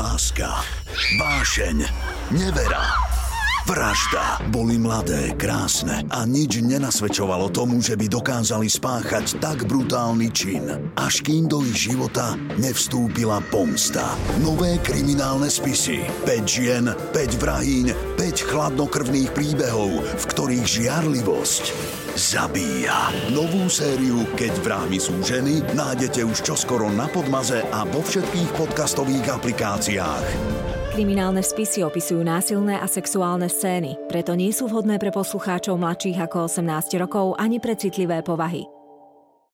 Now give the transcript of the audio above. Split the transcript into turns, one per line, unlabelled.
Láska, vášeň, nevera, vražda. Boli mladé, krásne a nič nenasvedčovalo tomu, že by dokázali spáchať tak brutálny čin, až kým do ich života nevstúpila pomsta. Nové kriminálne spisy, 5 žien, 5 vrahíň, 5 chladnokrvných príbehov, v ktorých žiarlivosť zabíja. Novú sériu Keď vrahmi sú ženy nájdete už čoskoro na Podmaze a vo všetkých podcastových aplikáciách.
Kriminálne spisy opisujú násilné a sexuálne scény, preto nie sú vhodné pre poslucháčov mladších ako 18 rokov ani pre citlivé povahy.